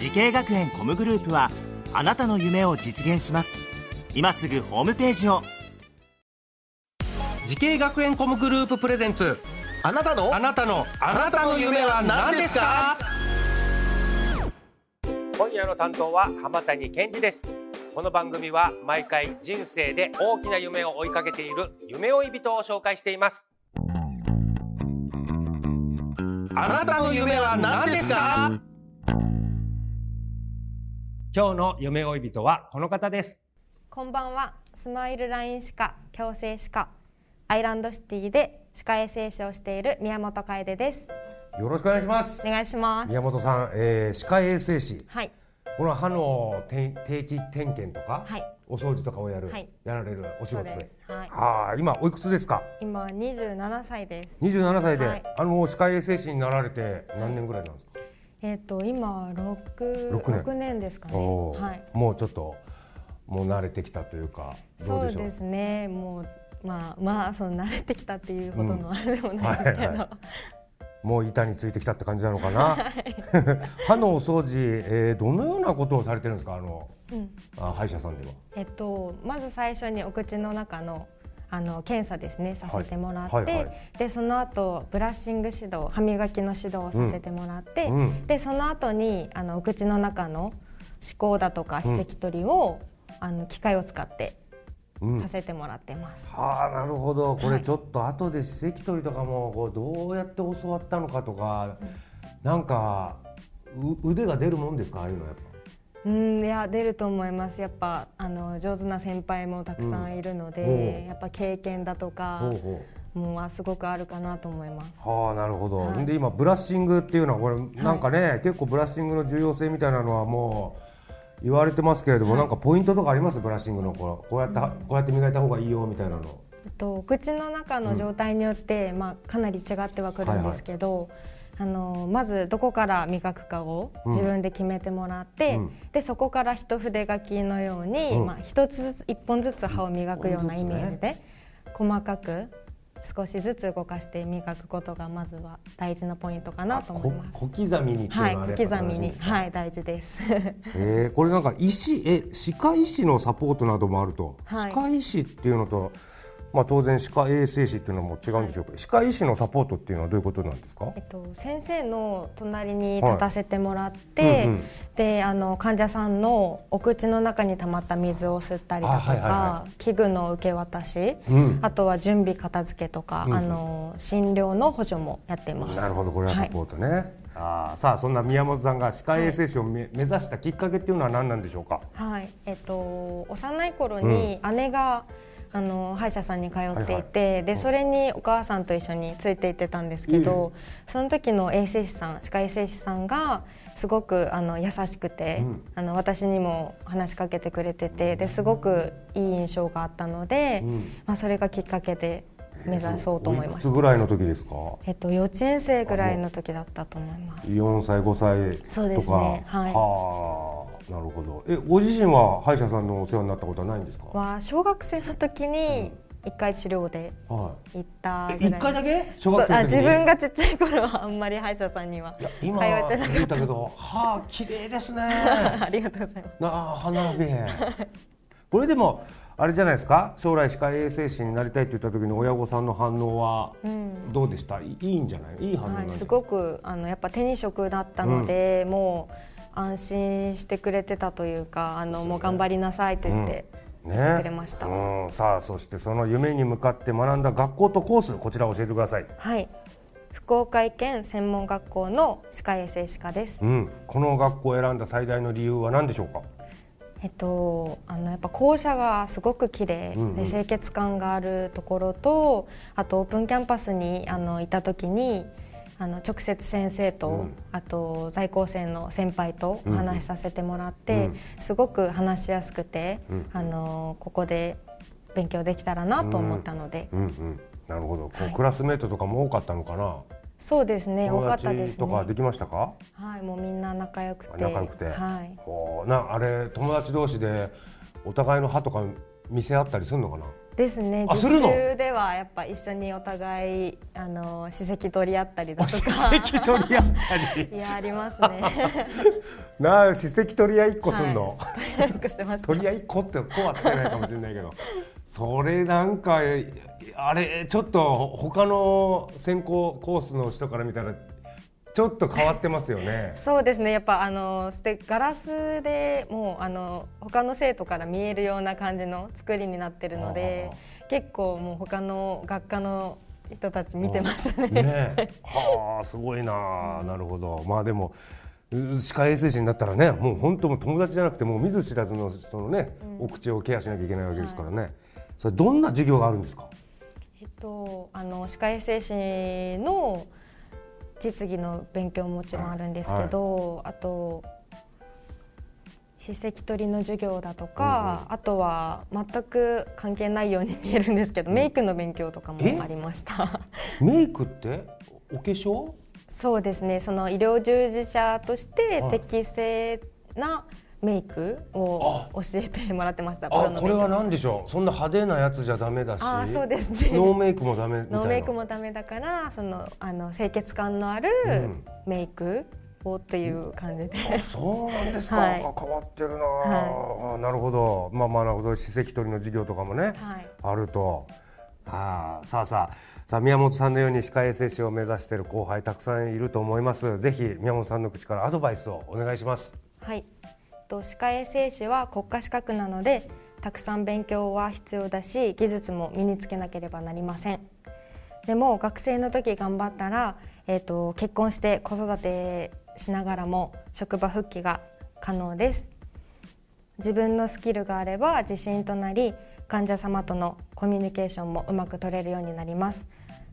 滋慶学園 COMグループはあなたの夢を実現します。今すぐホームページを。滋慶学園 COMグループプレゼンツ。あなたの？あなたの。あなたの夢は何ですか？今夜の担当は浜谷健司です。この番組は毎回人生で大きな夢を追いかけている。夢追い人を紹介しています。あなたの夢は何ですか？今日の夢追い人はこの方です。こんばんは。スマイルライン歯科矯正歯科アイランドシティで歯科衛生士をしている宮本楓です。よろしくお願いします。お願いします。宮本さん、えー、歯科衛生士。はい。この歯の定定期点検とか、はい。お掃除とかをやる、はい。やられるお仕事です。はい。今おいくつですか？今27歳です。27歳で、はい。あの歯科衛生士になられて何年ぐらいなんですか、えっ、と今六六年。ですかね。はい。もうちょっともう慣れてきたというかどそううでしょう？ですね。もうまあまあその慣れてきたっていうほどのあれでもないですけど、はいはい もう板についてきたって感じなのかな、歯のお掃除、えー、どのようなことをされてるんですか？あの、うん。あ歯医者さんではえっとまず最初にお口の中のあの検査ですねさせてもらって、はいはい。はいでその後ブラッシング指導歯磨きの指導をさせてもらって、うん。うんでその後にあのお口の中の歯垢だとか歯石取りを、あの機械を使ってうん。させてもらってます。はあなるほど。これはい。ちょっと後で歯石取りとかもこうどうやって教わったのかとか、なんかう腕が出るもんですか？ああいうのやっぱうんいや出ると思います。やっぱあの上手な先輩もたくさんいるので、うん。やっぱ経験だとかもうすごくあるかなと思います。はあなるほど、はい。で今ブラッシングっていうのはこれなんかね、結構ブラッシングの重要性みたいなのはもう言われてますけれども、なんかポイントとかあります？ブラッシングのこうこうやって、こうやって磨いた方がいいよみたいなの。と、お口の中の状態によって、まあ、かなり違ってはくるんですけど、あのまずどこから磨くかを自分で決めてもらって、うん。でそこから一筆書きのように、うん。まあ、一つずつ一本ずつ歯を磨くようなイメージで、細かく少しずつ動かして磨くことがまずは大事なポイントかなと思います。こ小刻みにはい、小刻みに、はい、大事です。えーこれなんか医師え歯科医師のサポートなどもあると、はい。歯科医師っていうのと、まあ、当然歯科衛生士っていうのも違うんでしょうけど、歯科医師のサポートっていうのはどういうことなんですか？えっと、先生の隣に立たせてもらって、うんうん。であの患者さんのお口の中に溜まった水を吸ったりだとか、あはいはいは器具の受け渡し、うん。あとは準備片付けとか、うんうん。あの診療の補助もやってます。なるほどこれはサポートね、あーさあそんな宮本さんが歯科衛生士をめ、目指したきっかけっていうのは何なんでしょうか？はい、えっと幼い頃に姉が、あの歯医者さんに通っていて、でそれにお母さんと一緒について行ってたんですけど、その時の衛生士さん歯科衛生士さんがすごくあの優しくて、うん。あの私にも話しかけてくれててですごくいい印象があったので、うん。まあ、それがきっかけで目指そうと思いました。つぐらいの時ですか？えっと、幼稚園生ぐらいの時だったと思います。4歳5歳とか。そうですね。はい。はあなるほど。えご自身は歯医者さんのお世話になったことはないんですか？は小学生の時に一回治療では行ったい、ぐらい。1回だけ？小学生の時に？あ自分がちっちゃい頃はあんまり歯医者さんには通って今なか見った。けど歯綺麗ですね。ありがとうございます。なあ花火これでもあれじゃないですか？将来歯科衛生士になりたいって言った時の親御さんの反応はうん。どうでした、いいいんじゃない？いい反応なんはい、じゃない？すごくあのやっぱ手に職だったので、もう安心してくれてたというかあのもう頑張りなさいと言って、ね。言ってくれました。うん、さあそしてその夢に向かって学んだ学校とコースこちら教えてください、はい。福岡医研専門学校の歯科衛生士科です、うん、この学校を選んだ最大の理由は何でしょうか？えっと、あのやっぱ校舎がすごく綺麗うんうん。で清潔感があるところとあとオープンキャンパスにあのいた時にあの直接先生と、うん。あと在校生の先輩とお話しさせてもらって、うん。すごく話しやすくて、うん。あのここで勉強できたらなと思ったので、うんうん。なるほど。はい。クラスメートとかも多かったのかな？そうですね多友かったですね。達とかできましたか？はいもうみんな仲良くて。仲良くて。はい。なあれ友達同士でお互いの歯とか見せ合ったりするのかな？ですね。実習ではやっぱ一緒にお互いあの歯石取り合ったりだとか。歯取り合ったり。いやありますね。なあ歯石取り合い一個すんの、はい、取り合いっこしてました。取り合いってこうはつけないかもしれないけど。それなんかえあれちょっと他の専攻コースの人から見たらちょっと変わってますよね。そうですね。やっぱあのステガラスでもうあの他の生徒から見えるような感じの作りになってるので結構もう他の学科の人たち見てましたね。ねえ。はあすごいなあ。なるほど。まあでもう歯科衛生士になったらねもう本当もう友達じゃなくてもう見ず知らずの人のね、お口をケアしなきゃいけないわけですからね、それどんな授業があるんですか？えっとあの歯科衛生士の実技の勉強ももちろんあるんですけど、あと歯石取りの授業だとか、あとは全く関係ないように見えるんですけど、メイクの勉強とかもありました。メイクってお化粧？そうですね。その医療従事者としてはい。適正なメイクを教えてもらってましたプあこれは何でしょう？そんな派手なやつじゃダメだし。あそうですね。ノーメイクもダメみたいな。ノーメイクもダメだからそのあの清潔感のあるうん。メイクをっていう感じで、あそうなんですか、はい。あ変わってるな、あなるほど。まあまあなるほど。歯石取りの授業とかもね、はい。あると。ああさあさあ。さあ宮本さんのように歯科衛生士を目指している後輩たくさんいると思います。ぜひ宮本さんの口からアドバイスをお願いします。はい、と歯科衛生士は国家資格なのでたくさん勉強は必要だし技術も身につけなければなりません。でも学生の時頑張ったら、えー、と結婚して子育てしながらも職場復帰が可能です。自分のスキルがあれば自信となり患者様とのコミュニケーションもうまく取れるようになります。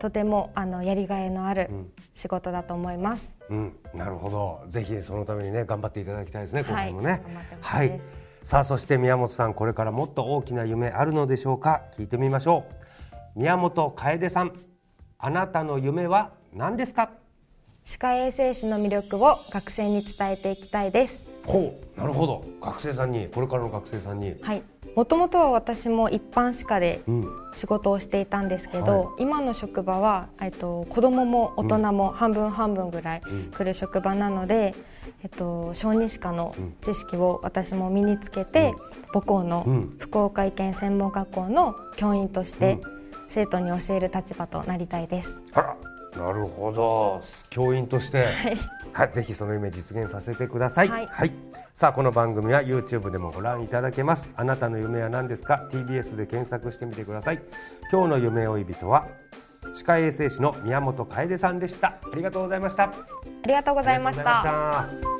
とてもあのやりがいのある仕事だと思います、うん。なるほど。ぜひそのためにね頑張っていただきたいですね後はい。輩もね。はい。さあそして宮本さんこれからもっと大きな夢あるのでしょうか？聞いてみましょう。宮本楓さんあなたの夢は何ですか？歯科衛生士の魅力を学生に伝えていきたいですほう。なるほど。学生さんにこれからの学生さんに。はい。もともとは私も一般歯科でうん。仕事をしていたんですけど、は今の職場は、えっと、子供も大人も半分半分ぐらい来る職場なので、えっと、小児歯科の知識を私も身につけて、母校のうん。福岡医研専門学校の教員として生徒に教える立場となりたいです。あらなるほど。教員として、はい、ぜひその夢実現させてください、はい。さあこの番組は YouTube でもご覧いただけます。あなたの夢は何ですか？TBS で検索してみてください。今日の夢追い人は歯科衛生士の宮本かえでさんでした。ありがとうございました。ありがとうございました